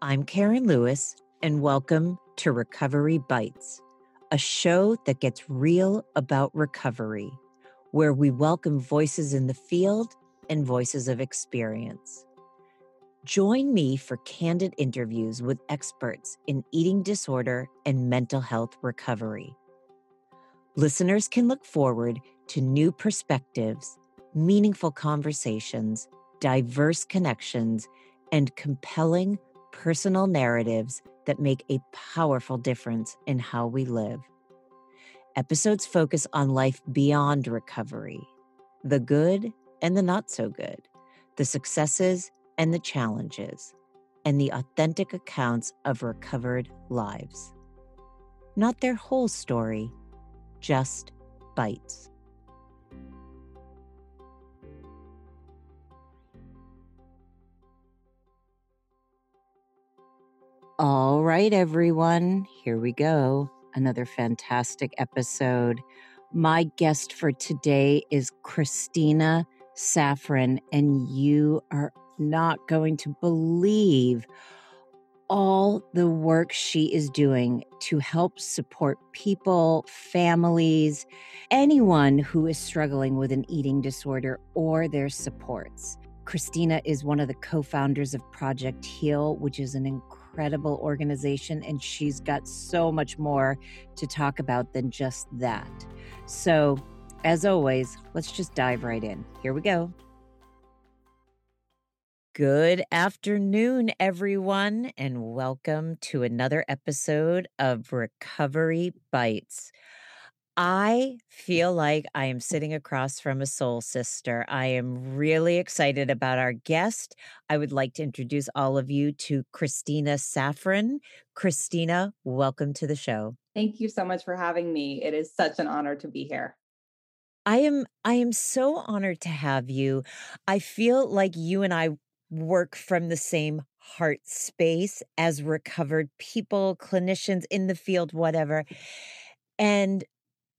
I'm Karen Lewis, and welcome to Recovery Bites, a show that gets real about recovery, where we welcome voices in the field and voices of experience. Join me for candid interviews with experts in eating disorder and mental health recovery. Listeners can look forward to new perspectives, meaningful conversations, diverse connections, and compelling personal narratives that make a powerful difference in how we live. Episodes focus on life beyond recovery, the good and the not so good, the successes and the challenges, and the authentic accounts of recovered lives. Not their whole story, just bites. All right, everyone, here we go. Another fantastic episode. My guest for today is Kristina Saffran, and you are not going to believe all the work she is doing to help support people, families, anyone who is struggling with an eating disorder or their supports. Kristina is one of the co founders of Project Heal, which is an incredible incredible organization, and she's got so much more to talk about than just that. So, as always, let's just dive right in. Here we go. Good afternoon, everyone, and welcome to another episode of Recovery Bites. I feel like I am sitting across from a soul sister. I am really excited about our guest. I would like to introduce all of you to Kristina Saffran. Kristina, welcome to the show. Thank you so much for having me. It is such an honor to be here. I am I am so honored to have you. I feel like you and I work from the same heart space as recovered people, clinicians in the field, whatever. And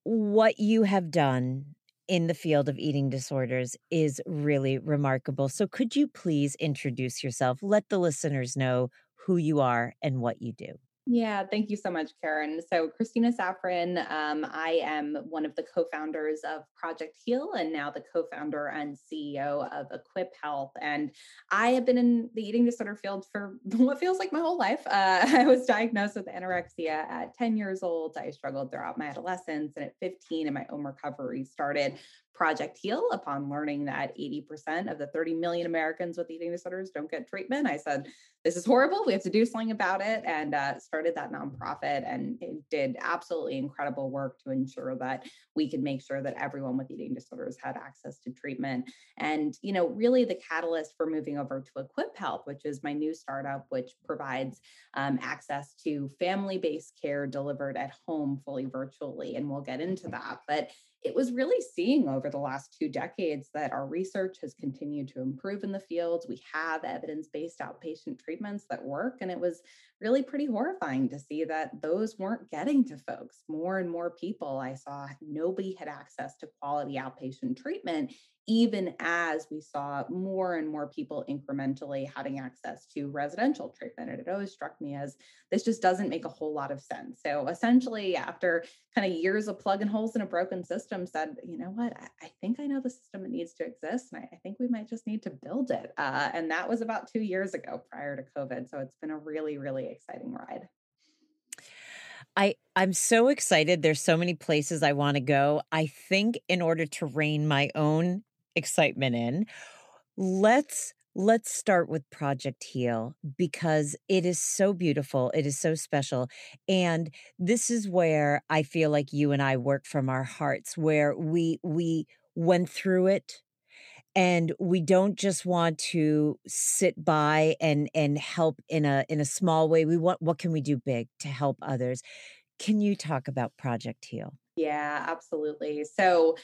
what you have done in the field of eating disorders is really remarkable. So, could you please introduce yourself? Let the listeners know who you are and what you do. Yeah, thank you so much, Karen. So, Kristina Saffran, um, I am one of the co founders of Project Heal and now the co founder and CEO of Equip Health. And I have been in the eating disorder field for what feels like my whole life. Uh, I was diagnosed with anorexia at 10 years old. I struggled throughout my adolescence. And at 15, and my own recovery started Project Heal upon learning that 80% of the 30 million Americans with eating disorders don't get treatment. I said, This is horrible. We have to do something about it. And uh, started that nonprofit and it did absolutely incredible work to ensure that we could make sure that everyone with eating disorders had access to treatment. And, you know, really the catalyst for moving over to Equip Health, which is my new startup, which provides um, access to family based care delivered at home fully virtually. And we'll get into that. But it was really seeing over the last two decades that our research has continued to improve in the field. We have evidence based outpatient treatments that work. And it was really pretty horrifying to see that those weren't getting to folks. More and more people I saw, nobody had access to quality outpatient treatment, even as we saw more and more people incrementally having access to residential treatment. And it always struck me as this just doesn't make a whole lot of sense. So essentially, after kind of years of plugging holes in a broken system, said, you know what, I, I think I know the system that needs to exist. And I, I, think we might just need to build it. Uh, and that was about two years ago prior to COVID. So it's been a really, really exciting ride. I I'm so excited. There's so many places I want to go. I think in order to rein my own excitement in, let's let's start with Project Heal because it is so beautiful. It is so special. And this is where I feel like you and I work from our hearts where we we went through it and we don't just want to sit by and and help in a in a small way we want what can we do big to help others can you talk about project heal yeah absolutely so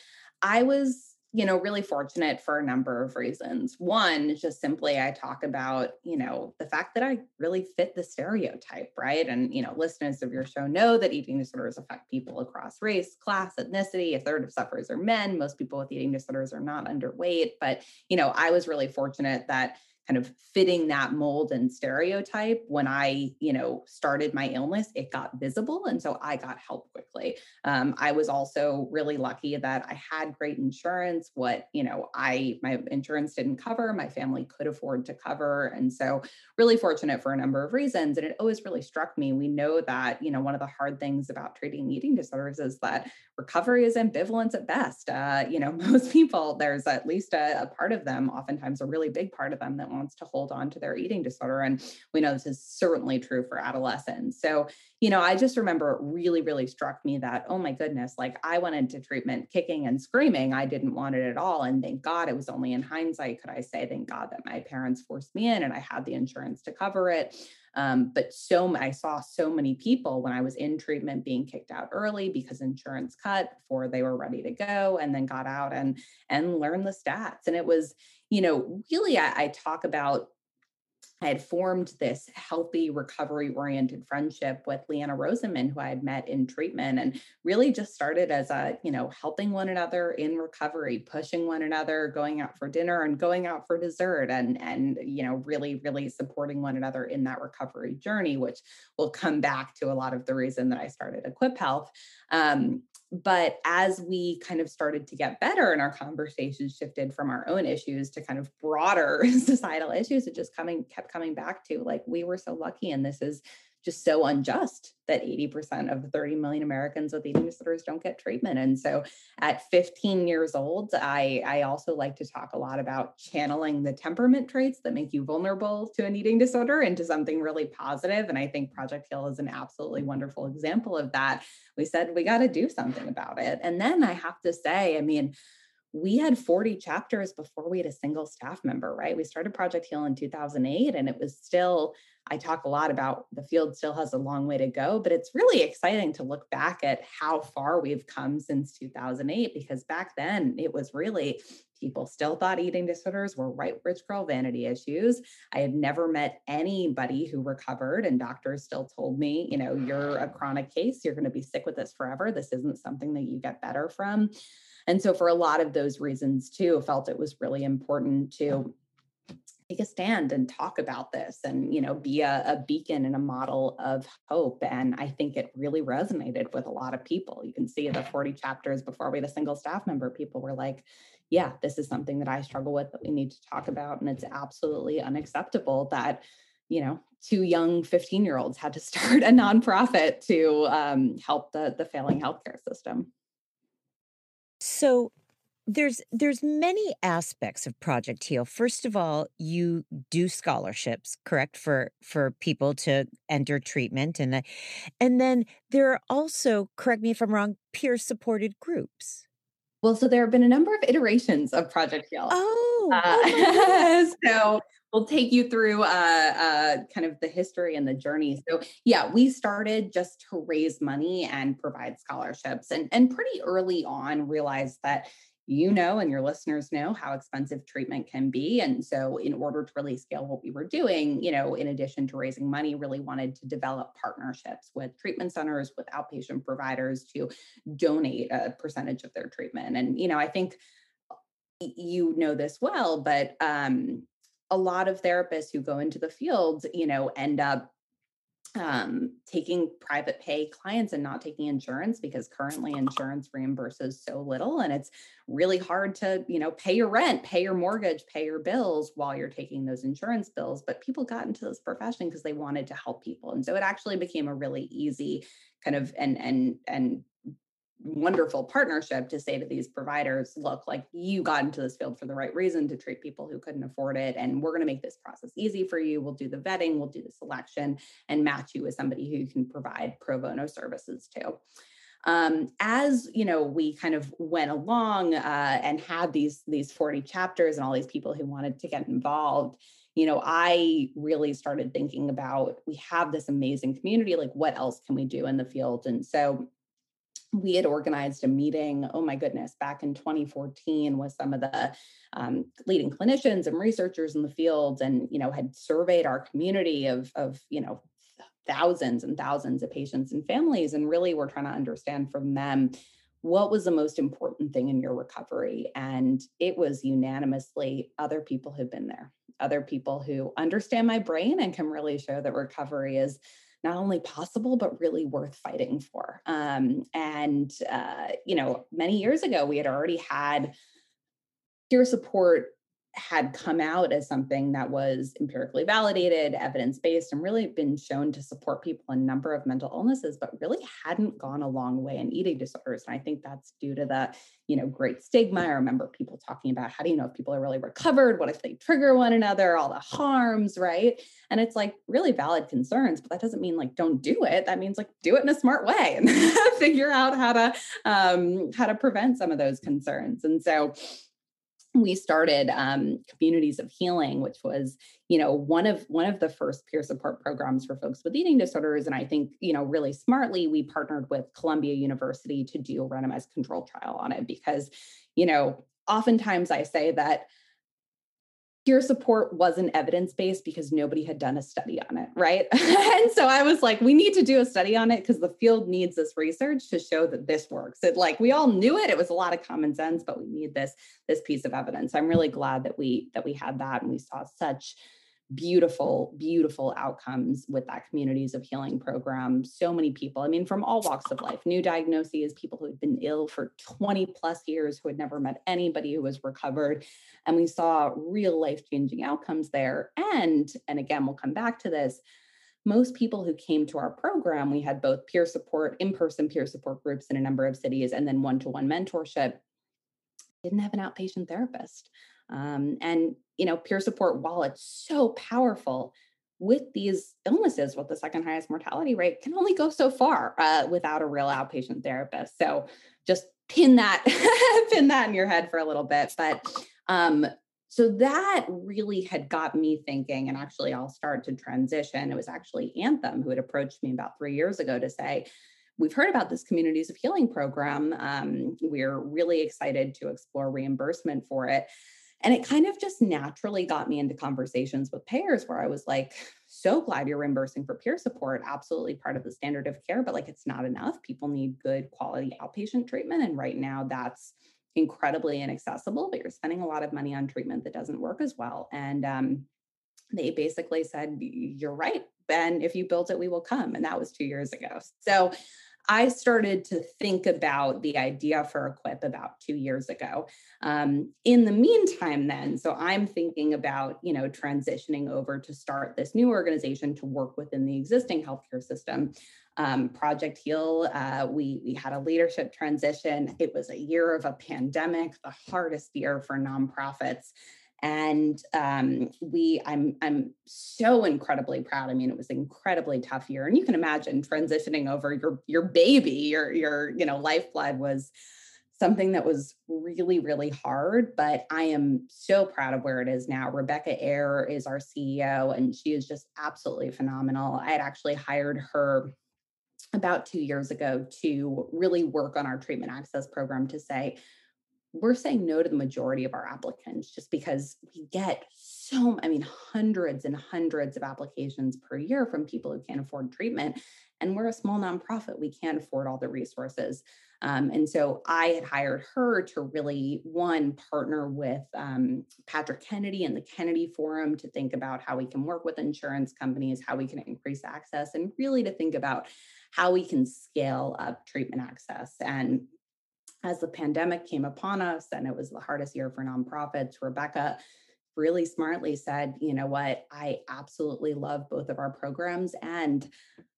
i was you know, really fortunate for a number of reasons. One, just simply, I talk about, you know, the fact that I really fit the stereotype, right? And, you know, listeners of your show know that eating disorders affect people across race, class, ethnicity. A third of sufferers are men. Most people with eating disorders are not underweight. But, you know, I was really fortunate that kind of fitting that mold and stereotype when i you know started my illness it got visible and so i got help quickly. Um, i was also really lucky that i had great insurance what you know i my insurance didn't cover my family could afford to cover and so really fortunate for a number of reasons and it always really struck me we know that you know one of the hard things about treating eating disorders is that recovery is ambivalent at best. Uh, you know most people there's at least a, a part of them oftentimes a really big part of them that wants to hold on to their eating disorder and we know this is certainly true for adolescents. So you know i just remember it really really struck me that oh my goodness like i went into treatment kicking and screaming. I didn't want it at all. And thank god it was only in hindsight could i say thank god that my parents forced me in and i had the insurance to cover it. Um, but so I saw so many people when I was in treatment being kicked out early because insurance cut before they were ready to go, and then got out and and learned the stats. And it was, you know, really I, I talk about I had formed this healthy, recovery oriented friendship with Liana Rosenman, who I had met in treatment, and really just started as a, you know, helping one another in recovery, pushing one another, going out for dinner and going out for dessert, and, and, you know, really, really supporting one another in that recovery journey, which will come back to a lot of the reason that I started Equip Health. Um, but as we kind of started to get better and our conversations shifted from our own issues to kind of broader societal issues, it just coming kept coming back to like we were so lucky and this is just so unjust that 80% of the 30 million Americans with eating disorders don't get treatment. And so at 15 years old, I, I also like to talk a lot about channeling the temperament traits that make you vulnerable to an eating disorder into something really positive. And I think Project Heal is an absolutely wonderful example of that. We said we got to do something about it. And then I have to say, I mean, we had 40 chapters before we had a single staff member, right? We started Project Heal in 2008 and it was still I talk a lot about the field still has a long way to go, but it's really exciting to look back at how far we've come since 2008 because back then it was really people still thought eating disorders were white rich girl vanity issues. I had never met anybody who recovered, and doctors still told me, you know, you're a chronic case, you're going to be sick with this forever. This isn't something that you get better from. And so, for a lot of those reasons, too, felt it was really important to take a stand and talk about this and you know be a, a, beacon and a model of hope. And i think it really resonated with a lot of people. You can see the 40 chapters before we had a single staff member people were like yeah this is something that i struggle with that we need to talk about. And it's absolutely unacceptable that you know two young 15 year olds had to start a nonprofit to um, help the, the failing healthcare system. So there's there's many aspects of project heal. First of all you do scholarships correct for for people to enter treatment and and then there are also correct me if i'm wrong peer supported groups. Well so there have been a number of iterations of project heal. Oh, uh, oh so we'll take you through uh, uh, kind of the history and the journey. So yeah, we started just to raise money and provide scholarships, and and pretty early on realized that you know and your listeners know how expensive treatment can be and so in order to really scale what we were doing you know in addition to raising money really wanted to develop partnerships with treatment centers with outpatient providers to donate a percentage of their treatment. And you know i think you know this well but um a lot of therapists who go into the field you know end up um, taking private pay clients and not taking insurance because currently insurance reimburses so little and it's really hard to you know pay your rent pay your mortgage pay your bills while you're taking those insurance bills but people got into this profession because they wanted to help people and so it actually became a really easy kind of and and and wonderful partnership to say to these providers look like you got into this field for the right reason to treat people who couldn't afford it and we're going to make this process easy for you. We'll do the vetting we'll do the selection and match you with somebody who can provide pro bono services to. Um, as you know we kind of went along uh, and had these these 40 chapters and all these people who wanted to get involved you know i really started thinking about we have this amazing community like what else can we do in the field? And so we had organized a meeting oh my goodness back in 2014 with some of the um, leading clinicians and researchers in the field and you know had surveyed our community of of you know thousands and thousands of patients and families and really we're trying to understand from them what was the most important thing in your recovery. And it was unanimously other people who've been there. Other people who understand my brain and can really show that recovery is not only possible but really worth fighting for. Um, and uh, you know many years ago we had already had peer support had come out as something that was empirically validated, evidence based, and really been shown to support people in a number of mental illnesses, but really hadn't gone a long way in eating disorders. And I think that's due to the, you know, great stigma. I remember people talking about how do you know if people are really recovered? What if they trigger one another? All the harms, right? And it's like really valid concerns, but that doesn't mean like don't do it. That means like do it in a smart way and figure out how to um, how to prevent some of those concerns. And so we started um, communities of healing which was you know one of one of the first peer support programs for folks with eating disorders. And i think you know really smartly we partnered with columbia university to do a randomized control trial on it because you know oftentimes i say that peer support wasn't evidence based because nobody had done a study on it, right? and so I was like, we need to do a study on it because the field needs this research to show that this works. It like we all knew it; it was a lot of common sense, but we need this this piece of evidence. I'm really glad that we that we had that and we saw such beautiful, beautiful outcomes with that communities of healing program. So many people, I mean, from all walks of life, new diagnoses, people who had been ill for 20 plus years, who had never met anybody who was recovered. And we saw real life changing outcomes there. And, and again, we'll come back to this. Most people who came to our program, we had both peer support, in person peer support groups in a number of cities, and then one to one mentorship, didn't have an outpatient therapist. Um, and you know, peer support, while it's so powerful, with these illnesses with the second highest mortality rate can only go so far uh, without a real outpatient therapist. So just pin that pin that in your head for a little bit. But um, so that really had got me thinking, and actually I'll start to transition. It was actually Anthem who had approached me about three years ago to say, we've heard about this communities of healing program. Um, we're really excited to explore reimbursement for it. And it kind of just naturally got me into conversations with payers where I was like, so glad you're reimbursing for peer support, absolutely part of the standard of care, but like it's not enough. People need good quality outpatient treatment. And right now, that's incredibly inaccessible, but you're spending a lot of money on treatment that doesn't work as well. And um, they basically said, You're right. Ben, if you build it, we will come. And that was two years ago. So I started to think about the idea for Equip about two years ago. Um, in the meantime, then, so I'm thinking about, you know, transitioning over to start this new organization to work within the existing healthcare system. Um, Project Heal, uh, we we had a leadership transition. It was a year of a pandemic, the hardest year for nonprofits and um, we i'm i'm so incredibly proud. I mean it was an incredibly tough year. And you can imagine transitioning over your your baby your your you know lifeblood was something that was really really hard. But i am so proud of where it is now. Rebecca Eyre is our ceo and she is just absolutely phenomenal. I had actually hired her about two years ago to really work on our treatment access program to say we're saying no to the majority of our applicants just because we get so i mean hundreds and hundreds of applications per year from people who can't afford treatment and we're a small nonprofit. We can't afford all the resources. Um, and so i had hired her to really one partner with um, patrick kennedy and the kennedy forum to think about how we can work with insurance companies how we can increase access and really to think about how we can scale up treatment access. And as the pandemic came upon us and it was the hardest year for nonprofits, Rebecca really smartly said, you know what, I absolutely love both of our programs. And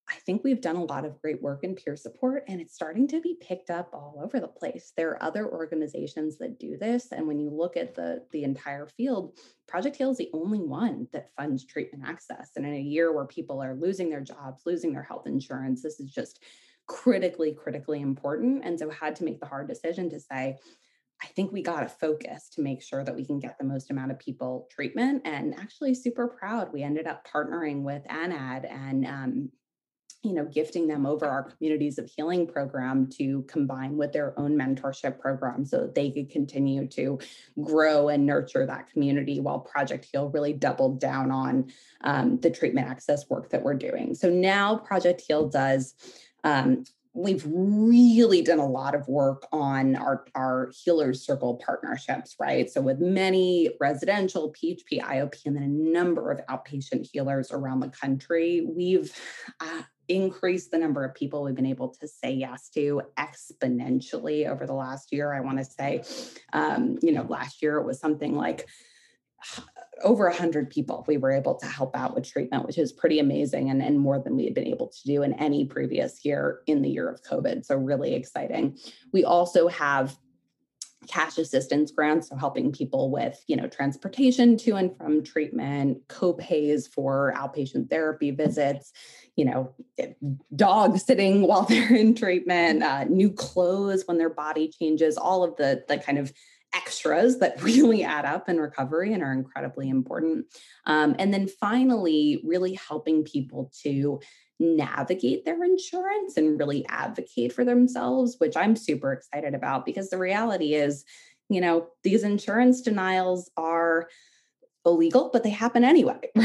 I think we've done a lot of great work in peer support and it's starting to be picked up all over the place. There are other organizations that do this. And when you look at the, the entire field, Project Heal is the only one that funds treatment access. And in a year where people are losing their jobs, losing their health insurance, this is just critically, critically important. And so had to make the hard decision to say, I think we got to focus to make sure that we can get the most amount of people treatment. And actually, super proud. We ended up partnering with ANAD and um, you know, gifting them over our communities of healing program to combine with their own mentorship program so that they could continue to grow and nurture that community while Project Heal really doubled down on um, the treatment access work that we're doing. So now Project Heal does um, we've really done a lot of work on our, our healers circle partnerships right? So with many residential php iop and then a number of outpatient healers around the country we've uh, increased the number of people we've been able to say yes to exponentially over the last year i want to say. Um, you know last year it was something like over 100 people we were able to help out with treatment, which is pretty amazing and, and more than we had been able to do in any previous year in the year of COVID. So, really exciting. We also have cash assistance grants so helping people with you know transportation to and from treatment co-pays for outpatient therapy visits you know dog sitting while they're in treatment uh, new clothes when their body changes all of the the kind of extras that really add up in recovery and are incredibly important. Um, and then finally, really helping people to navigate their insurance and really advocate for themselves, which I'm super excited about because the reality is, you know, these insurance denials are illegal, but they happen anyway,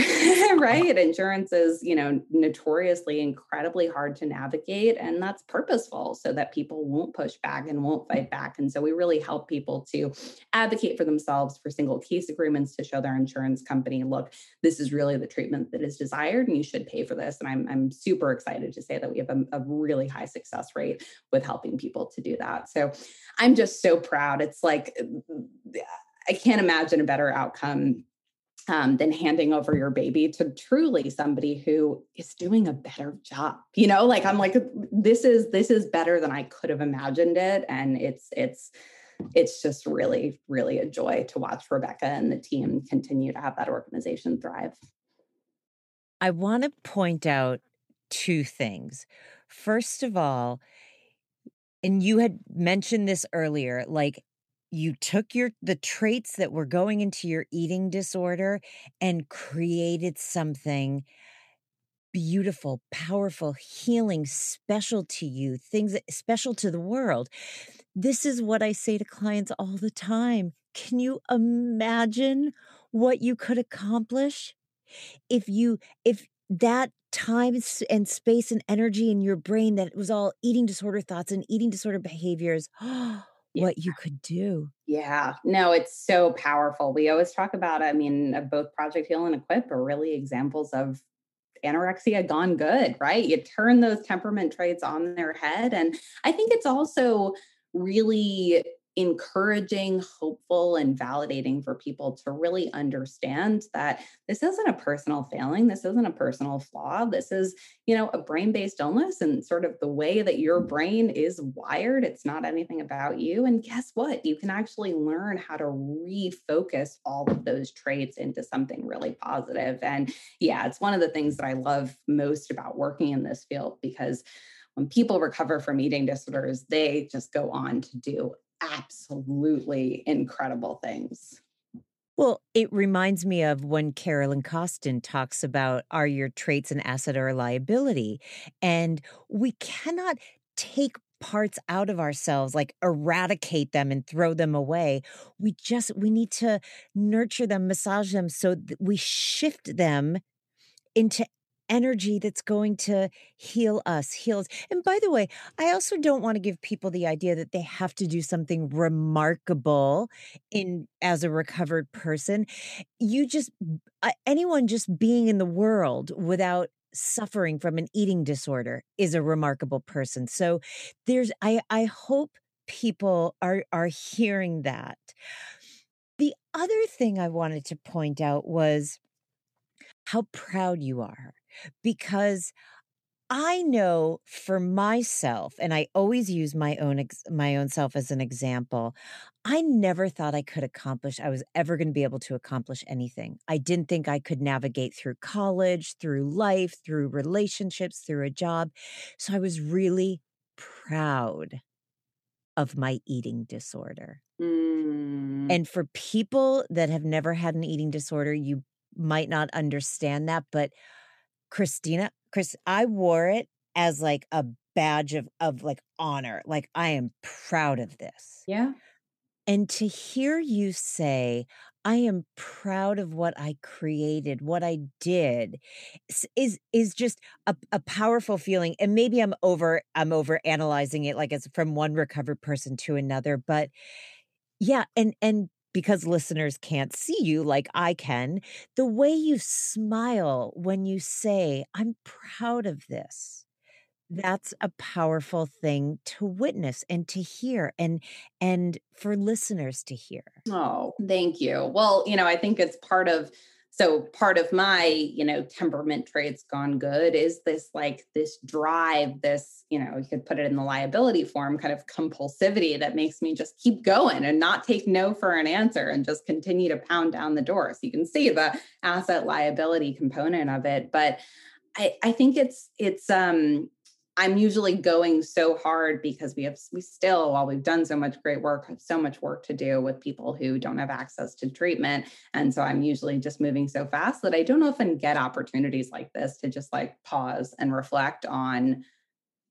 right? Insurance is, you know, notoriously incredibly hard to navigate, and that's purposeful so that people won't push back and won't fight back. And so we really help people to advocate for themselves for single case agreements to show their insurance company, look, this is really the treatment that is desired, and you should pay for this. And I'm I'm super excited to say that we have a, a really high success rate with helping people to do that. So I'm just so proud. It's like uh, I can't imagine a better outcome um, than handing over your baby to truly somebody who is doing a better job you know? Like i'm like this is this is better than i could have imagined it and it's it's it's just really really a joy to watch rebecca and the team continue to have that organization thrive. I want to point out two things. First of all and you had mentioned this earlier like you took your the traits that were going into your eating disorder and created something beautiful, powerful, healing, special to you, things special to the world. This is what I say to clients all the time. Can you imagine what you could accomplish if you if that time and space and energy in your brain that was all eating disorder thoughts and eating disorder behaviors what you could do. Yeah, no, it's so powerful. We always talk about, I mean, both Project Heal and Equip are really examples of anorexia gone good, right? You turn those temperament traits on their head. And I think it's also really encouraging, hopeful, and validating for people to really understand that this isn't a personal failing. This isn't a personal flaw. This is, you know, a brain based illness and sort of the way that your brain is wired. It's not anything about you. And guess what? You can actually learn how to refocus all of those traits into something really positive. And yeah, it's one of the things that I love most about working in this field because when people recover from eating disorders, they just go on to do absolutely incredible things. Well, it reminds me of when Carolyn Costin talks about are your traits an asset or a liability? And we cannot take parts out of ourselves like eradicate them and throw them away we just we need to nurture them massage them so that we shift them into energy that's going to heal us, heals. And by the way, I also don't want to give people the idea that they have to do something remarkable in as a recovered person. You just anyone just being in the world without suffering from an eating disorder is a remarkable person. So there's I I hope people are are hearing that. The other thing I wanted to point out was how proud you are because I know for myself, and I always use my own ex- my own self as an example. I never thought I could accomplish. I was ever going to be able to accomplish anything. I didn't think I could navigate through college, through life, through relationships, through a job. So I was really proud of my eating disorder. Mm. And for people that have never had an eating disorder, you might not understand that, but Kristina, Chris, I wore it as like a badge of of like honor. Like I am proud of this. Yeah. And to hear you say, I am proud of what I created, what I did is is just a, a powerful feeling. And maybe I'm over I'm over analyzing it like it's from one recovered person to another. But yeah, and and because listeners can't see you like I can, the way you smile when you say, I'm proud of this that's a powerful thing to witness and to hear and and for listeners to hear. Oh, thank you. Well, you know, I think it's part of so part of my you know temperament traits gone good is this like this drive this you know you could put it in the liability form kind of compulsivity that makes me just keep going and not take no for an answer and just continue to pound down the door. So you can see the asset liability component of it but i i think it's it's um I'm usually going so hard because we have we still while we've done so much great work have so much work to do with people who don't have access to treatment. And so I'm usually just moving so fast that I don't often get opportunities like this to just like pause and reflect on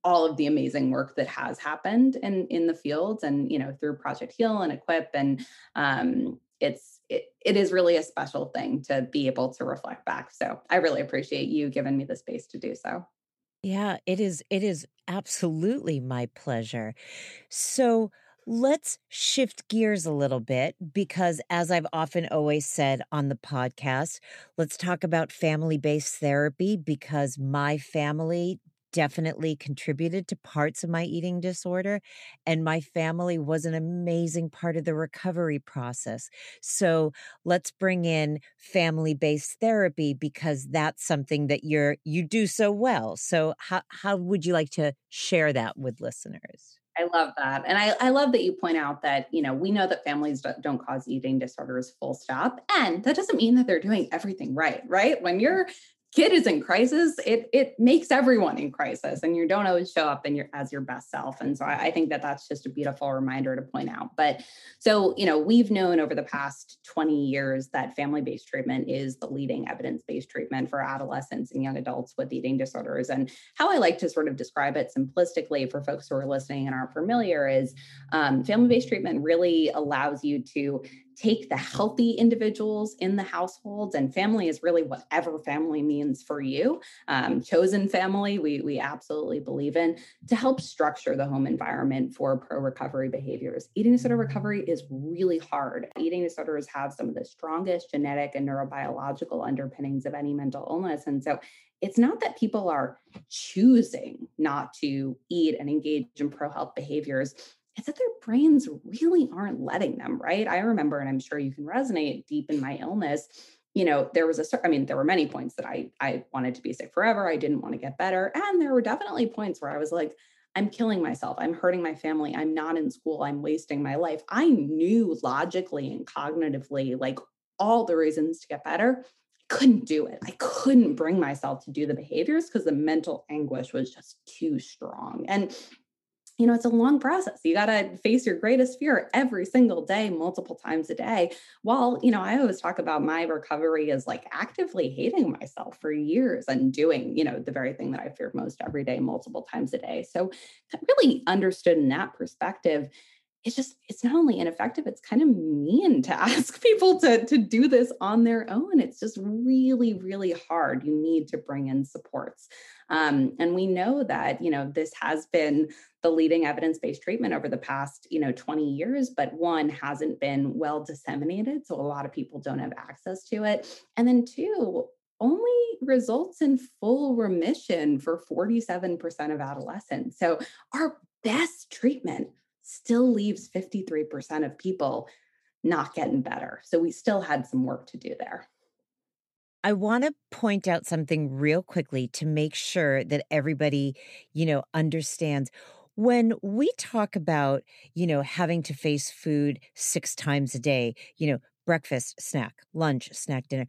all of the amazing work that has happened in in the fields and you know through Project Heal and Equip. And um it's it, it is really a special thing to be able to reflect back. So I really appreciate you giving me the space to do so. Yeah, it is it is absolutely my pleasure. So, let's shift gears a little bit because as I've often always said on the podcast, let's talk about family-based therapy because my family definitely contributed to parts of my eating disorder. And my family was an amazing part of the recovery process. So let's bring in family based therapy because that's something that you're, you do so well. So how, how would you like to share that with listeners? I love that. And I, I love that you point out that, you know, we know that families don't cause eating disorders full stop. And that doesn't mean that they're doing everything right, right? When you're kid is in crisis, it it makes everyone in crisis, and you don't always show up in your as your best self. And so I, I think that that's just a beautiful reminder to point out. But so you know, we've known over the past 20 years that family-based treatment is the leading evidence-based treatment for adolescents and young adults with eating disorders. And how I like to sort of describe it simplistically for folks who are listening and aren't familiar is um, family-based treatment really allows you to take the healthy individuals in the households and family is really whatever family means for you um, chosen family we, we absolutely believe in to help structure the home environment for pro recovery behaviors. Eating disorder recovery is really hard. Eating disorders have some of the strongest genetic and neurobiological underpinnings of any mental illness and so it's not that people are choosing not to eat and engage in pro health behaviors it's that their brains really aren't letting them, right? I remember, and I'm sure you can resonate deep in my illness. You know, there was a, I mean, there were many points that I, I wanted to be sick forever. I didn't want to get better. And there were definitely points where I was like, I'm killing myself. I'm hurting my family. I'm not in school. I'm wasting my life. I knew logically and cognitively, like all the reasons to get better. Couldn't do it. I couldn't bring myself to do the behaviors because the mental anguish was just too strong. And you know, it's a long process. You got to face your greatest fear every single day, multiple times a day. While, you know, I always talk about my recovery as like actively hating myself for years and doing, you know, the very thing that I feared most every day, multiple times a day. So, really understood in that perspective it's just it's not only ineffective it's kind of mean to ask people to to do this on their own it's just really really hard you need to bring in supports um, and we know that you know this has been the leading evidence-based treatment over the past you know 20 years but one hasn't been well disseminated so a lot of people don't have access to it and then two only results in full remission for 47% of adolescents so our best treatment still leaves 53% of people not getting better. So we still had some work to do there. I want to point out something real quickly to make sure that everybody, you know, understands when we talk about, you know, having to face food 6 times a day, you know, breakfast, snack, lunch, snack, dinner.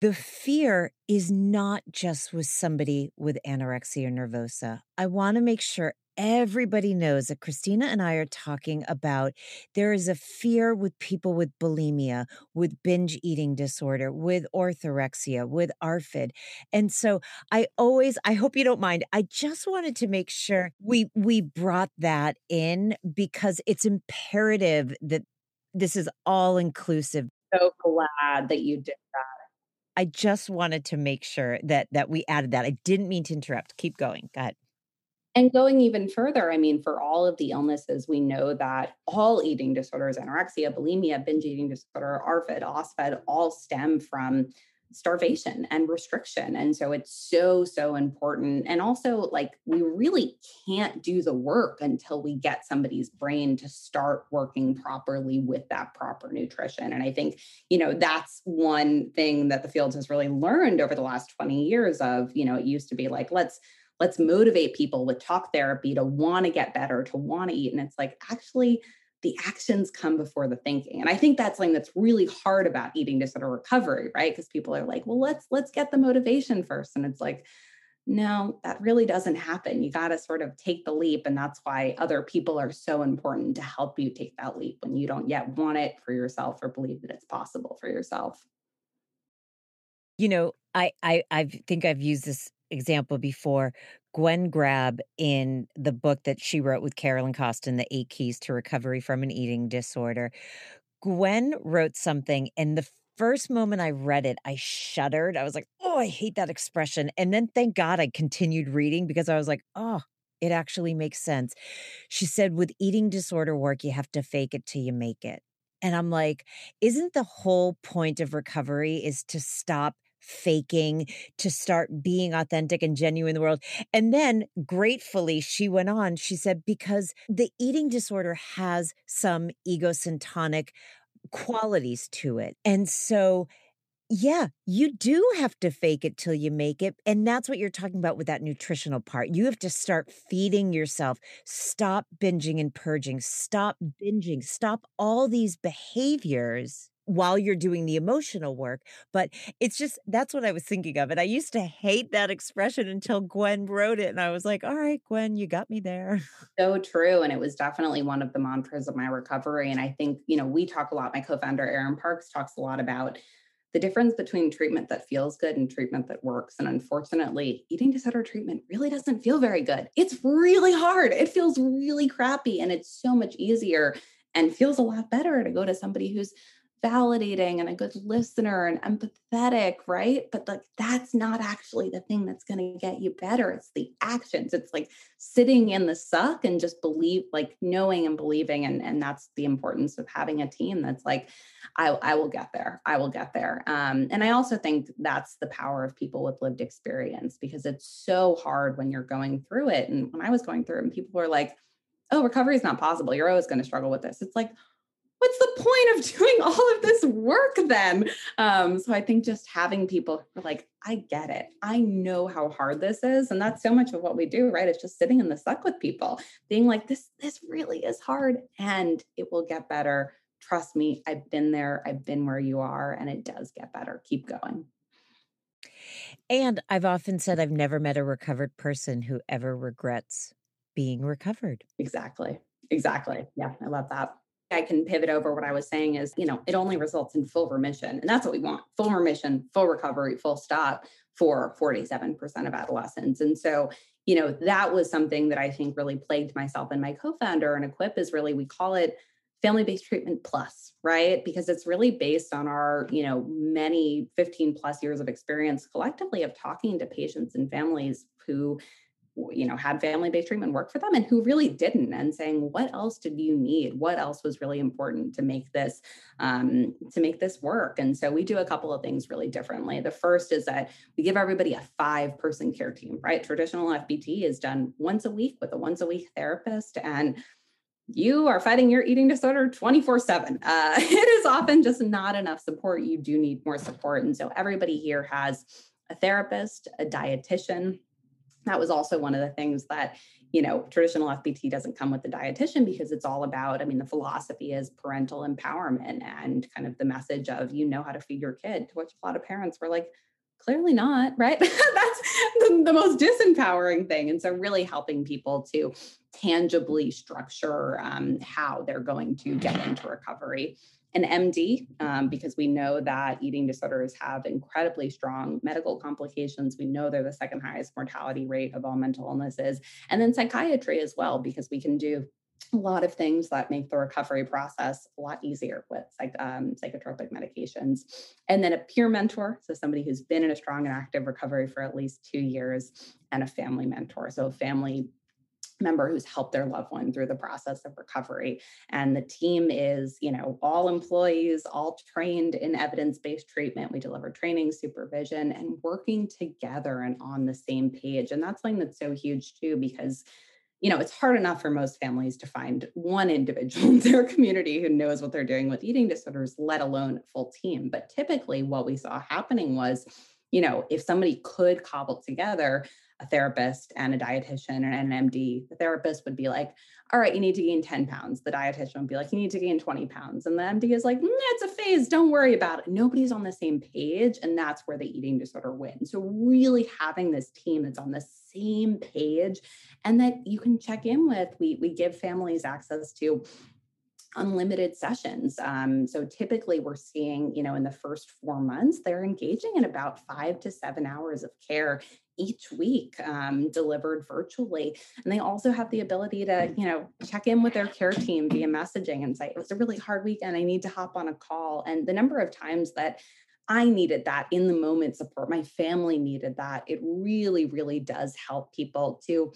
The fear is not just with somebody with anorexia nervosa. I want to make sure everybody knows that Kristina and I are talking about there is a fear with people with bulimia, with binge eating disorder, with orthorexia, with ARFID. And so I always I hope you don't mind. I just wanted to make sure we we brought that in because it's imperative that this is all inclusive so glad that you did that. I just wanted to make sure that that we added that. I didn't mean to interrupt. Keep going. Go ahead. And going even further, I mean, for all of the illnesses, we know that all eating disorders, anorexia, bulimia, binge eating disorder, ARFID, OSFED, all stem from starvation and restriction. And so it's so, so important. And also, like, we really can't do the work until we get somebody's brain to start working properly with that proper nutrition. And I think, you know, that's one thing that the field has really learned over the last 20 years of, you know, it used to be like, let's, let's motivate people with talk therapy to want to get better, to want to eat. And it's like, actually, the actions come before the thinking and i think that's something that's really hard about eating disorder recovery right because people are like well let's let's get the motivation first and it's like no that really doesn't happen you got to sort of take the leap and that's why other people are so important to help you take that leap when you don't yet want it for yourself or believe that it's possible for yourself you know i i i think i've used this example before Gwen Grabb in the book that she wrote with Carolyn Costin, The Eight Keys to Recovery from an Eating Disorder. Gwen wrote something, and the first moment I read it, I shuddered. I was like, oh, I hate that expression. And then thank God I continued reading because I was like, oh, it actually makes sense. She said, with eating disorder work, you have to fake it till you make it. And I'm like, isn't the whole point of recovery is to stop faking to start being authentic and genuine in the world. And then gratefully, she went on, she said, because the eating disorder has some egocentric qualities to it. And so, yeah, you do have to fake it till you make it. And that's what you're talking about with that nutritional part. You have to start feeding yourself. Stop binging and purging. Stop binging. Stop all these behaviors while you're doing the emotional work. But it's just that's what I was thinking of. And I used to hate that expression until Gwen wrote it. And I was like, all right, Gwen, you got me there. So true. And it was definitely one of the mantras of my recovery. And I think, you know, we talk a lot, my co founder, Erin Parks, talks a lot about the difference between treatment that feels good and treatment that works. And unfortunately, eating disorder treatment really doesn't feel very good. It's really hard. It feels really crappy. And it's so much easier and feels a lot better to go to somebody who's validating and a good listener and empathetic, right? But like that's not actually the thing that's going to get you better. It's the actions. It's like sitting in the suck and just believe, like knowing and believing. And, and that's the importance of having a team that's like, I, I will get there. I will get there. Um, and I also think that's the power of people with lived experience because it's so hard when you're going through it. And when I was going through it, and people were like, oh, recovery is not possible. You're always going to struggle with this. It's like, what's the point of doing all of this work then? Um, so I think just having people like, I get it. I know how hard this is. And that's so much of what we do, right? It's just sitting in the suck with people, being like, this, this really is hard and it will get better. Trust me, I've been there, I've been where you are, and it does get better. Keep going. And I've often said I've never met a recovered person who ever regrets being recovered. Exactly. Exactly. Yeah, I love that. I can pivot over what I was saying is, you know, it only results in full remission. And that's what we want full remission, full recovery, full stop for 47% of adolescents. And so, you know, that was something that I think really plagued myself and my co founder. And Equip is really, we call it family based treatment plus, right? Because it's really based on our, you know, many 15 plus years of experience collectively of talking to patients and families who you know had family-based treatment work for them and who really didn't and saying what else did you need what else was really important to make this um, to make this work and so we do a couple of things really differently the first is that we give everybody a five person care team right traditional fbt is done once a week with a once a week therapist and you are fighting your eating disorder 24 7. Uh, it is often just not enough support. You do need more support. And so everybody here has a therapist, a dietitian, that was also one of the things that you know traditional fbt doesn't come with the dietitian because it's all about i mean the philosophy is parental empowerment and kind of the message of you know how to feed your kid to which a lot of parents were like clearly not right? That's the, the, most disempowering thing. And so really helping people to tangibly structure um, how they're going to get into recovery an MD um, because we know that eating disorders have incredibly strong medical complications. We know they're the second highest mortality rate of all mental illnesses. And then psychiatry as well, because we can do a lot of things that make the recovery process a lot easier with um, psychotropic medications. And then a peer mentor, so somebody who's been in a strong and active recovery for at least two years, and a family mentor, so family member who's helped their loved one through the process of recovery. And the team is you know all employees all trained in evidence-based treatment. We deliver training supervision and working together and on the same page. And that's something that's so huge too because you know, it's hard enough for most families to find one individual in their community who knows what they're doing with eating disorders, let alone full team. But typically, what we saw happening was, you know, if somebody could cobble together a therapist and a dietitian and an MD, the therapist would be like, all right, you need to gain 10 pounds. The dietitian would be like, you need to gain 20 pounds. And the MD is like, mm, it's a phase. Don't worry about it. Nobody's on the same page. And that's where the eating disorder wins. So, really having this team that's on the same page and that you can check in with, we, we give families access to unlimited sessions. Um, so typically we're seeing, you know, in the first four months, they're engaging in about five to seven hours of care each week um, delivered virtually and they also have the ability to you know check in with their care team via messaging and say it was a really hard weekend i need to hop on a call and the number of times that I needed that in the moment support. My family needed that. It really, really does help people to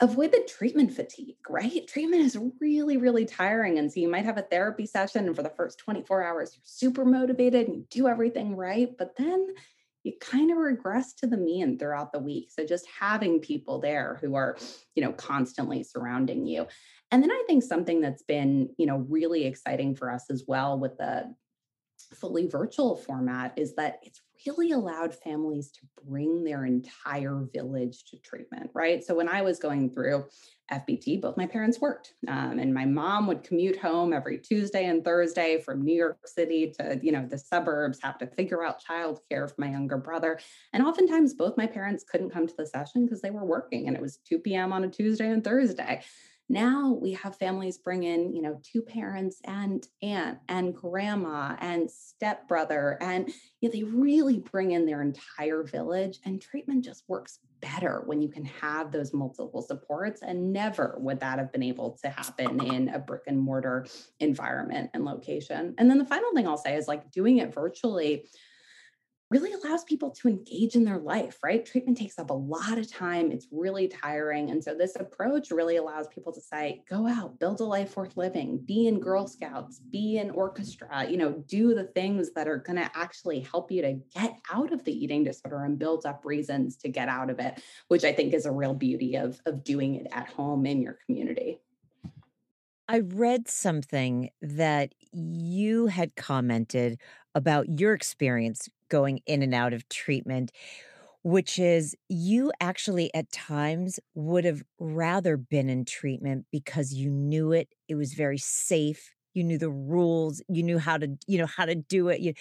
avoid the treatment fatigue, right? Treatment is really, really tiring. And so you might have a therapy session, and for the first 24 hours, you're super motivated and you do everything right. But then you kind of regress to the mean throughout the week. So just having people there who are, you know, constantly surrounding you. And then I think something that's been, you know, really exciting for us as well with the fully virtual format is that it's really allowed families to bring their entire village to treatment, right? So when I was going through FBT, both my parents worked, um, and my mom would commute home every Tuesday and Thursday from New York City to you know the suburbs, have to figure out childcare for my younger brother, and oftentimes both my parents couldn't come to the session because they were working, and it was 2 p.m. on a Tuesday and Thursday. Now we have families bring in, you know, two parents and aunt and grandma and stepbrother. And you know, they really bring in their entire village. And treatment just works better when you can have those multiple supports. And never would that have been able to happen in a brick and mortar environment and location. And then the final thing I'll say is like doing it virtually really allows people to engage in their life, right? Treatment takes up a lot of time. It's really tiring. And so this approach really allows people to say, go out, build a life worth living, be in Girl Scouts, be in orchestra, you know, do the things that are going to actually help you to get out of the eating disorder and build up reasons to get out of it, which I think is a real beauty of, of doing it at home in your community. I read something that you had commented about your experience going in and out of treatment, which is you actually at times would have rather been in treatment because you knew it, it was very safe, you knew the rules, you knew how to, you know, how to do it. You,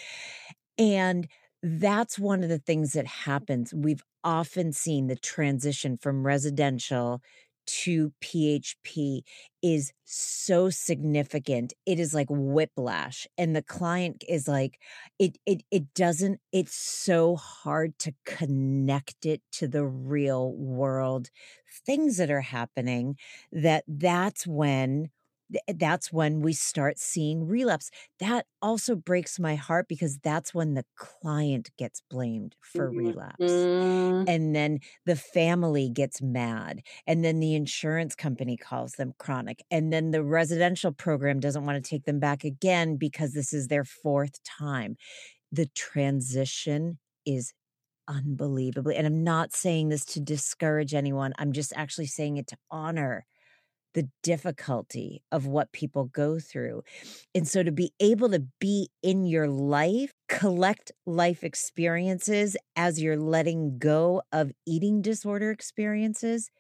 and that's one of the things that happens. We've often seen the transition from residential to PHP is so significant. It is like whiplash and the client is like it it it doesn't it's so hard to connect it to the real world things that are happening that that's when that's when we start seeing relapse. That also breaks my heart because that's when the client gets blamed for mm-hmm. relapse. Mm. And then the family gets mad. And then the insurance company calls them chronic. And then the residential program doesn't want to take them back again because this is their fourth time. The transition is unbelievably, and I'm not saying this to discourage anyone, I'm just actually saying it to honor the difficulty of what people go through. And so to be able to be in your life, collect life experiences as you're letting go of eating disorder experiences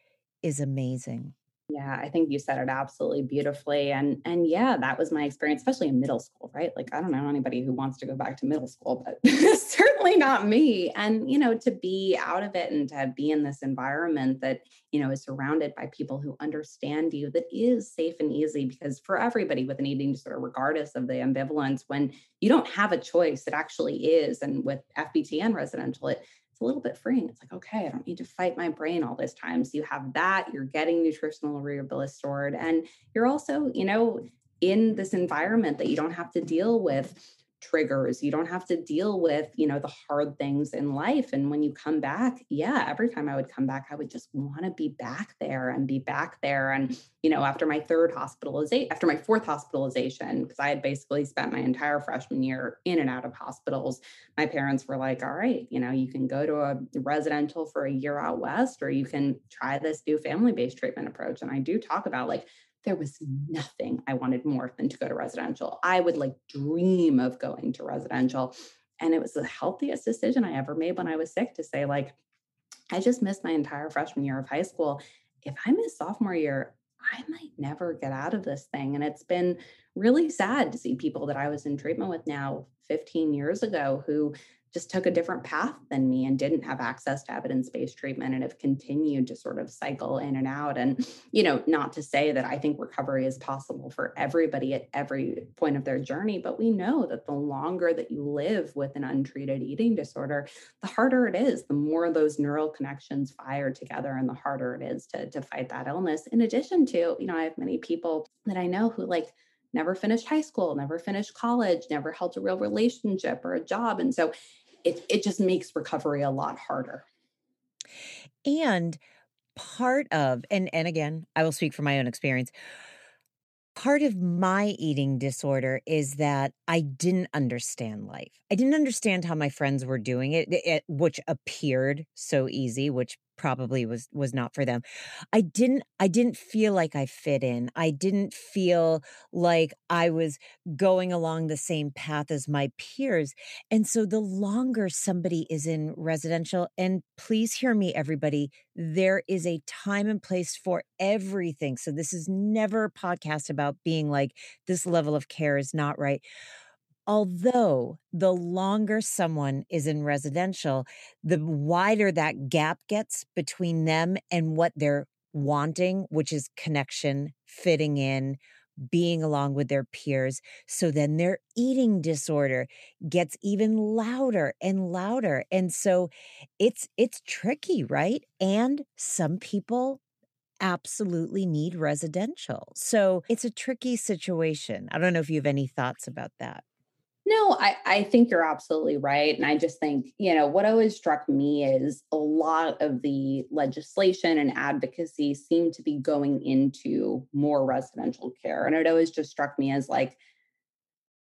is amazing. Yeah, I think you said it absolutely beautifully. And and yeah, that was my experience, especially in middle school, right? Like I don't know anybody who wants to go back to middle school, but certainly not me. And you know, to be out of it and to be in this environment that, you know, is surrounded by people who understand you, that is safe and easy because for everybody with an eating disorder, regardless of the ambivalence, when you don't have a choice, it actually is. And with FBTN residential, it it's a little bit freeing. It's like, okay, I don't need to fight my brain all this time. So you have that, you're getting nutritional restored, and you're also, you know, in this environment that you don't have to deal with triggers. You don't have to deal with you know the hard things in life and when you come back yeah every time i would come back i would just want to be back there and be back there and you know after my third hospitalization after my fourth hospitalization because i had basically spent my entire freshman year in and out of hospitals my parents were like all right you know you can go to a residential for a year out west or you can try this new family based treatment approach and i do talk about like there was nothing I wanted more than to go to residential. I would like dream of going to residential. And it was the healthiest decision I ever made when I was sick to say, like, I just missed my entire freshman year of high school. If I miss sophomore year, I might never get out of this thing. And it's been really sad to see people that I was in treatment with now 15 years ago who just took a different path than me and didn't have access to evidence-based treatment and have continued to sort of cycle in and out and you know not to say that i think recovery is possible for everybody at every point of their journey but we know that the longer that you live with an untreated eating disorder the harder it is the more those neural connections fire together and the harder it is to, to fight that illness in addition to you know i have many people that i know who like never finished high school, never finished college, never held a real relationship or a job. And so it, it just makes recovery a lot harder. And part of, and, and again, I will speak from my own experience. Part of my eating disorder is that I didn't understand life. I didn't understand how my friends were doing it, it which appeared so easy, which probably was was not for them. I didn't I didn't feel like I fit in. I didn't feel like I was going along the same path as my peers. And so the longer somebody is in residential and please hear me everybody, there is a time and place for everything. So this is never a podcast about being like this level of care is not right although the longer someone is in residential, the wider that gap gets between them and what they're wanting, which is connection, fitting in, being along with their peers. So then their eating disorder gets even louder and louder. And so it's it's tricky, right? And some people absolutely need residential. So it's a tricky situation. I don't know if you have any thoughts about that. No, I, I think you're absolutely right. And I just think, you know, what always struck me is a lot of the legislation and advocacy seem to be going into more residential care. And it always just struck me as like,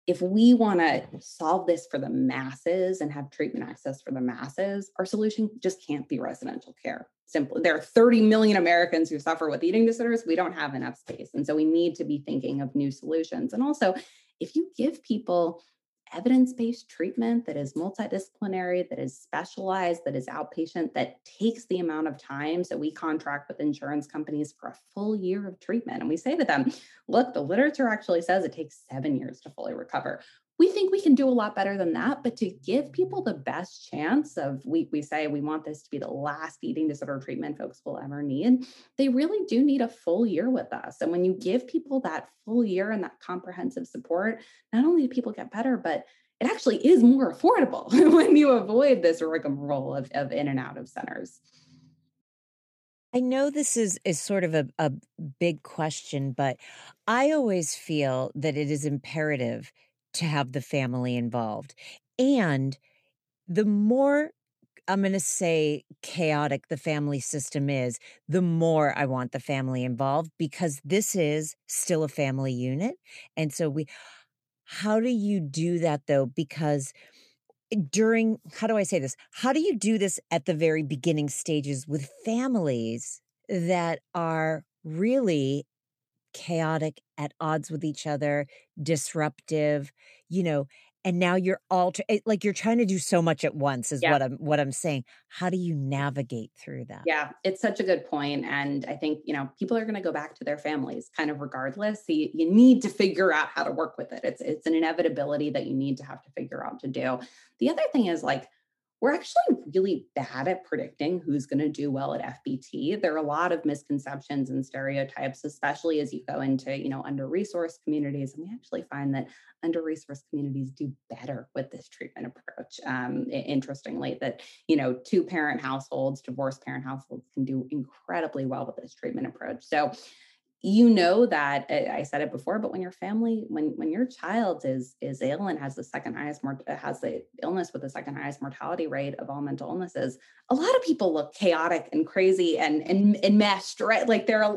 if we want to solve this for the masses and have treatment access for the masses, our solution just can't be residential care. Simply, there are 30 million Americans who suffer with eating disorders. We don't have enough space. And so we need to be thinking of new solutions. And also, if you give people evidence based treatment that is multidisciplinary, that is specialized, that is outpatient, that takes the amount of time. So we contract with insurance companies for a full year of treatment. And we say to them, look, the literature actually says it takes seven years to fully recover we think we can do a lot better than that but to give people the best chance of we, we say we want this to be the last eating disorder treatment folks will ever need they really do need a full year with us. And when you give people that full year and that comprehensive support not only do people get better but it actually is more affordable when you avoid this rigmarole of, of in and out of centers. I know this is is sort of a, a big question, but I always feel that it is imperative to have the family involved. And the more I'm going to say chaotic the family system is, the more I want the family involved because this is still a family unit. And so we, how do you do that though? Because during, how do I say this? How do you do this at the very beginning stages with families that are really chaotic, at odds with each other, disruptive, you know, and now you're all eh, like you're trying to do so much at once is yeah. what I'm what I'm saying. How do you navigate through that? Yeah, it's such a good point and I think, you know, people are going to go back to their families kind of regardless. So you, you need to figure out how to work with it. It's it's an inevitability that you need to have to figure out to do. The other thing is like we're actually really bad at predicting who's going to do well at FBT. There are a lot of misconceptions and stereotypes, especially as you go into, you know, under-resourced communities. And we actually find that under-resourced communities do better with this treatment approach. Um, interestingly, that, you know, two-parent households, divorced parent households can do incredibly well with this treatment approach. So you know that eh, I said it before, but when your family, when when your child is is ill and has the second highest mort has the illness with the second highest mortality rate of all mental illnesses, a lot of people look chaotic and crazy and and and meshed, right? Like they're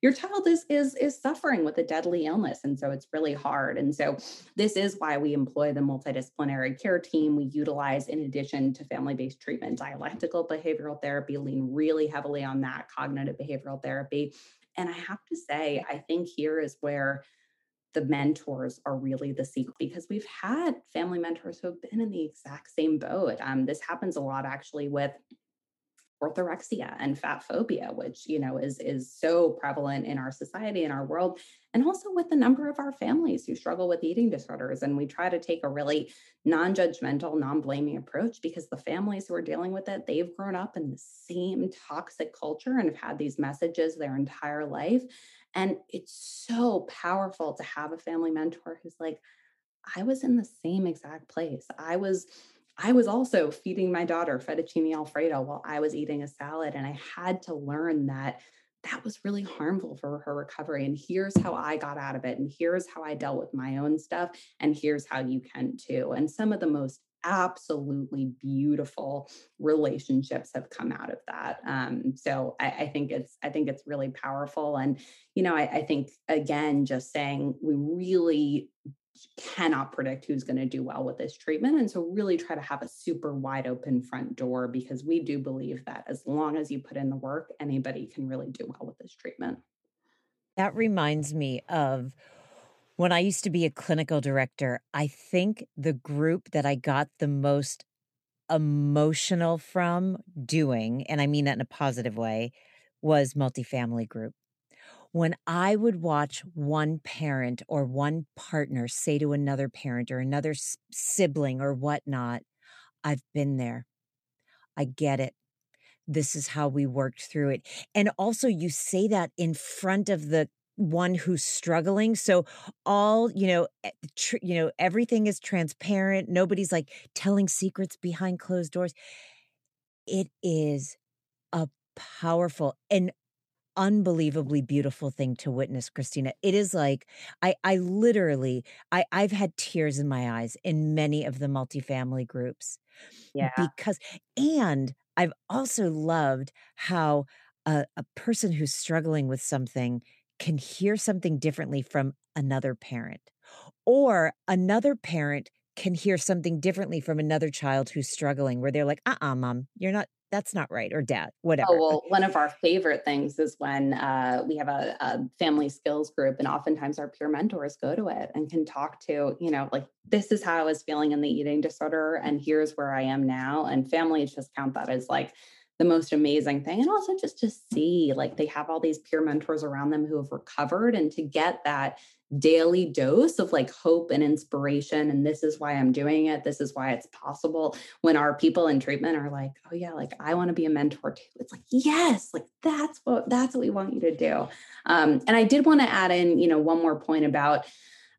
your child is is is suffering with a deadly illness, and so it's really hard. And so this is why we employ the multidisciplinary care team. We utilize, in addition to family based treatment, dialectical behavioral therapy, lean really heavily on that cognitive behavioral therapy and I have to say, I think here is where the mentors are really the secret because we've had family mentors who have been in the exact same boat. Um, this happens a lot actually with orthorexia and fat phobia which you know is is so prevalent in our society in our world and also with the number of our families who struggle with eating disorders and we try to take a really non-judgmental non-blaming approach because the families who are dealing with it they've grown up in the same toxic culture and have had these messages their entire life and it's so powerful to have a family mentor who's like I was in the same exact place. I was I was also feeding my daughter fettuccine alfredo while I was eating a salad. And I had to learn that that was really harmful for her recovery. And here's how I got out of it. And here's how I dealt with my own stuff. And here's how you can too. And some of the most absolutely beautiful relationships have come out of that. Um, so I, I, think it's I think it's really powerful. And you know, I, I think again, just saying we really cannot predict who's going to do well with this treatment. And so, really try to have a super wide open front door because we do believe that as long as you put in the work, anybody can really do well with this treatment. That reminds me of when I used to be a clinical director. I think the group that I got the most emotional from doing, and I mean that in a positive way, was multifamily group when I would watch one parent or one partner say to another parent or another sibling or whatnot, I've been there. I get it. This is how we worked through it. And also, you say that in front of the one who's struggling so all you know tr- you know everything is transparent nobody's like telling secrets behind closed doors it is a powerful and unbelievably beautiful thing to witness kristina. It is like i i literally i i've had tears in my eyes in many of the multifamily groups yeah. because and i've also loved how a, a person who's struggling with something can hear something differently from another parent or another parent can hear something differently from another child who's struggling where they're like uh-uh mom you're not that's not right or dad whatever. oh well one of our favorite things is when uh, we have a, a, family skills group and oftentimes our peer mentors go to it and can talk to you know like this is how i was feeling in the eating disorder and here's where i am now. And families just count that as like the most amazing thing and also just to see like they have all these peer mentors around them who have recovered and to get that daily dose of like hope and inspiration and this is why I'm doing it this is why it's possible when our people in treatment are like oh yeah like I want to be a mentor too. It's like yes like that's what that's what we want you to do. Um, and I did want to add in you know one more point about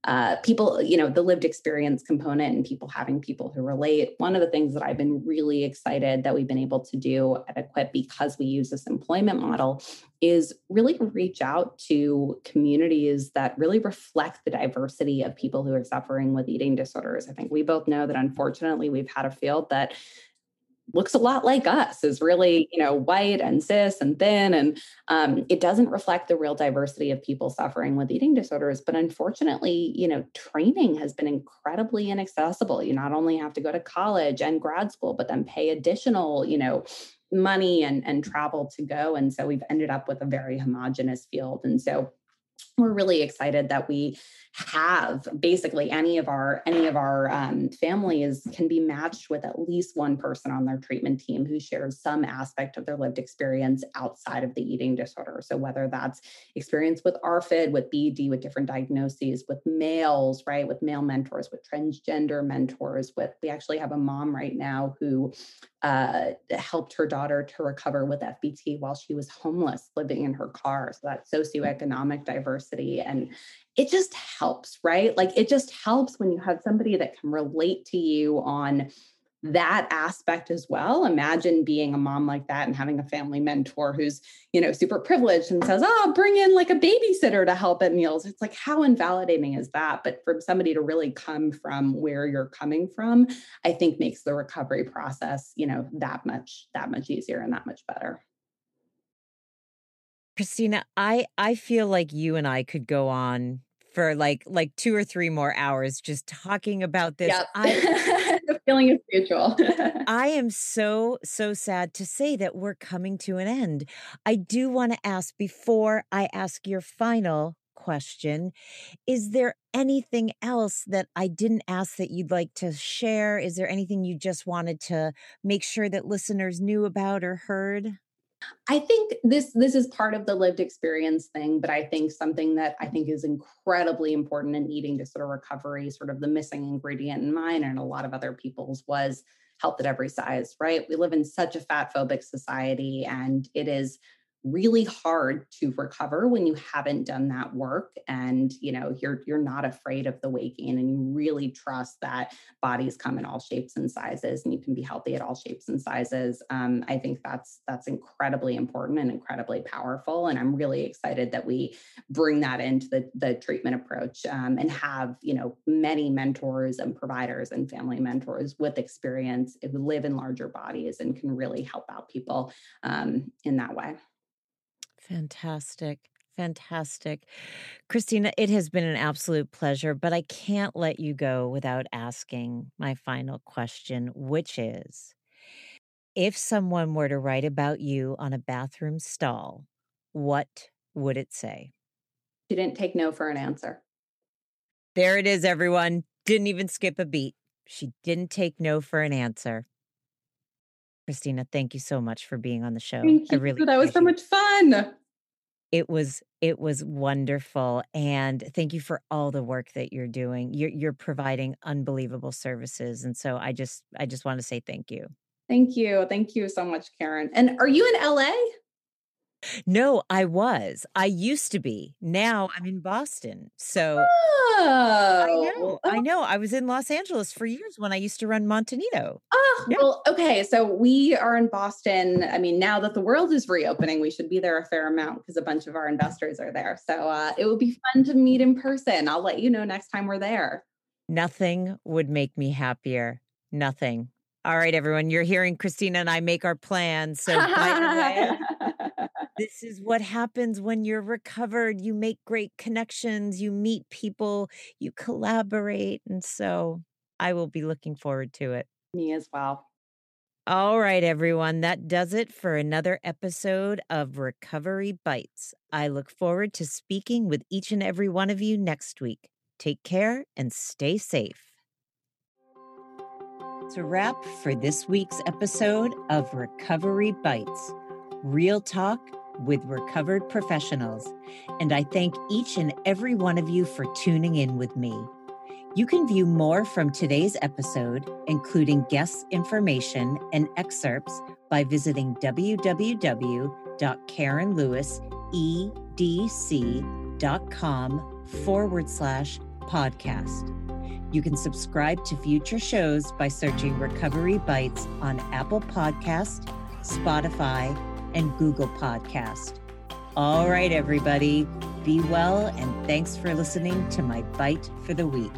uh, people, you know, the lived experience component and people having people who relate. One of the things that I've been really excited that we've been able to do at Equip because we use this employment model is really reach out to communities that really reflect the diversity of people who are suffering with eating disorders. I think we both know that unfortunately we've had a field that looks a lot like us is really you know white and cis and thin and um, it doesn't reflect the real diversity of people suffering with eating disorders but unfortunately you know training has been incredibly inaccessible. You not only have to go to college and grad school but then pay additional you know money and and travel to go and so we've ended up with a very homogenous field and so we're really excited that we have basically any of our any of our um, families can be matched with at least one person on their treatment team who shares some aspect of their lived experience outside of the eating disorder. So whether that's experience with ARFID with BED with different diagnoses with males right with male mentors with transgender mentors with we actually have a mom right now who uh, helped her daughter to recover with FBT while she was homeless living in her car. So that socioeconomic diversity and it just helps, right? Like it just helps when you have somebody that can relate to you on that aspect as well. Imagine being a mom like that and having a family mentor who's, you know, super privileged and says, "Oh, bring in like a babysitter to help at meals." It's like how invalidating is that? But for somebody to really come from where you're coming from, I think makes the recovery process, you know, that much that much easier and that much better. Kristina, I I feel like you and I could go on for like like two or three more hours just talking about this. Yep. I, the feeling is mutual. I am so so sad to say that we're coming to an end. I do want to ask before I ask your final question, is there anything else that I didn't ask that you'd like to share? Is there anything you just wanted to make sure that listeners knew about or heard? I think this this is part of the lived experience thing, but I think something that I think is incredibly important in eating disorder recovery, sort of the missing ingredient in mine and a lot of other people's was health at every size, right? We live in such a fat phobic society and it is really hard to recover when you haven't done that work and you know you're you're not afraid of the gain and you really trust that bodies come in all shapes and sizes and you can be healthy at all shapes and sizes. Um, i think that's that's incredibly important and incredibly powerful and i'm really excited that we bring that into the the treatment approach um, and have you know many mentors and providers and family mentors with experience who live in larger bodies and can really help out people um, in that way Fantastic. Fantastic. Kristina, it has been an absolute pleasure, but I can't let you go without asking my final question, which is if someone were to write about you on a bathroom stall, what would it say? She didn't take no for an answer. There it is, everyone. Didn't even skip a beat. She didn't take no for an answer. Kristina, thank you so much for being on the show. Thank you. I really that was so much fun. It was it was wonderful and thank you for all the work that you're doing. You're you're providing unbelievable services and so I just I just want to say thank you. Thank you. Thank you so much Karen. And are you in LA? No, I was. I used to be. Now I'm in Boston. So oh, I know. I know. I was in Los Angeles for years when I used to run Monte Nido. Oh, yeah. well, okay. So we are in Boston. I mean, now that the world is reopening, we should be there a fair amount because a bunch of our investors are there. So uh, it would be fun to meet in person. I'll let you know next time we're there. Nothing would make me happier. Nothing. All right, everyone. You're hearing Kristina and I make our plans. So by the way, this is what happens when you're recovered. You make great connections, you meet people, you collaborate. And so I will be looking forward to it. Me as well. All right, everyone. That does it for another episode of Recovery Bites. I look forward to speaking with each and every one of you next week. Take care and stay safe. It's a wrap for this week's episode of Recovery Bites Real Talk with recovered professionals, and I thank each and every one of you for tuning in with me. You can view more from today's episode, including guest information and excerpts, by visiting www.karenlewisedc.com forward slash podcast. You can subscribe to future shows by searching Recovery Bites on Apple Podcast, Spotify, and Google Podcast. All right, everybody, be well, and thanks for listening to my bite for the week.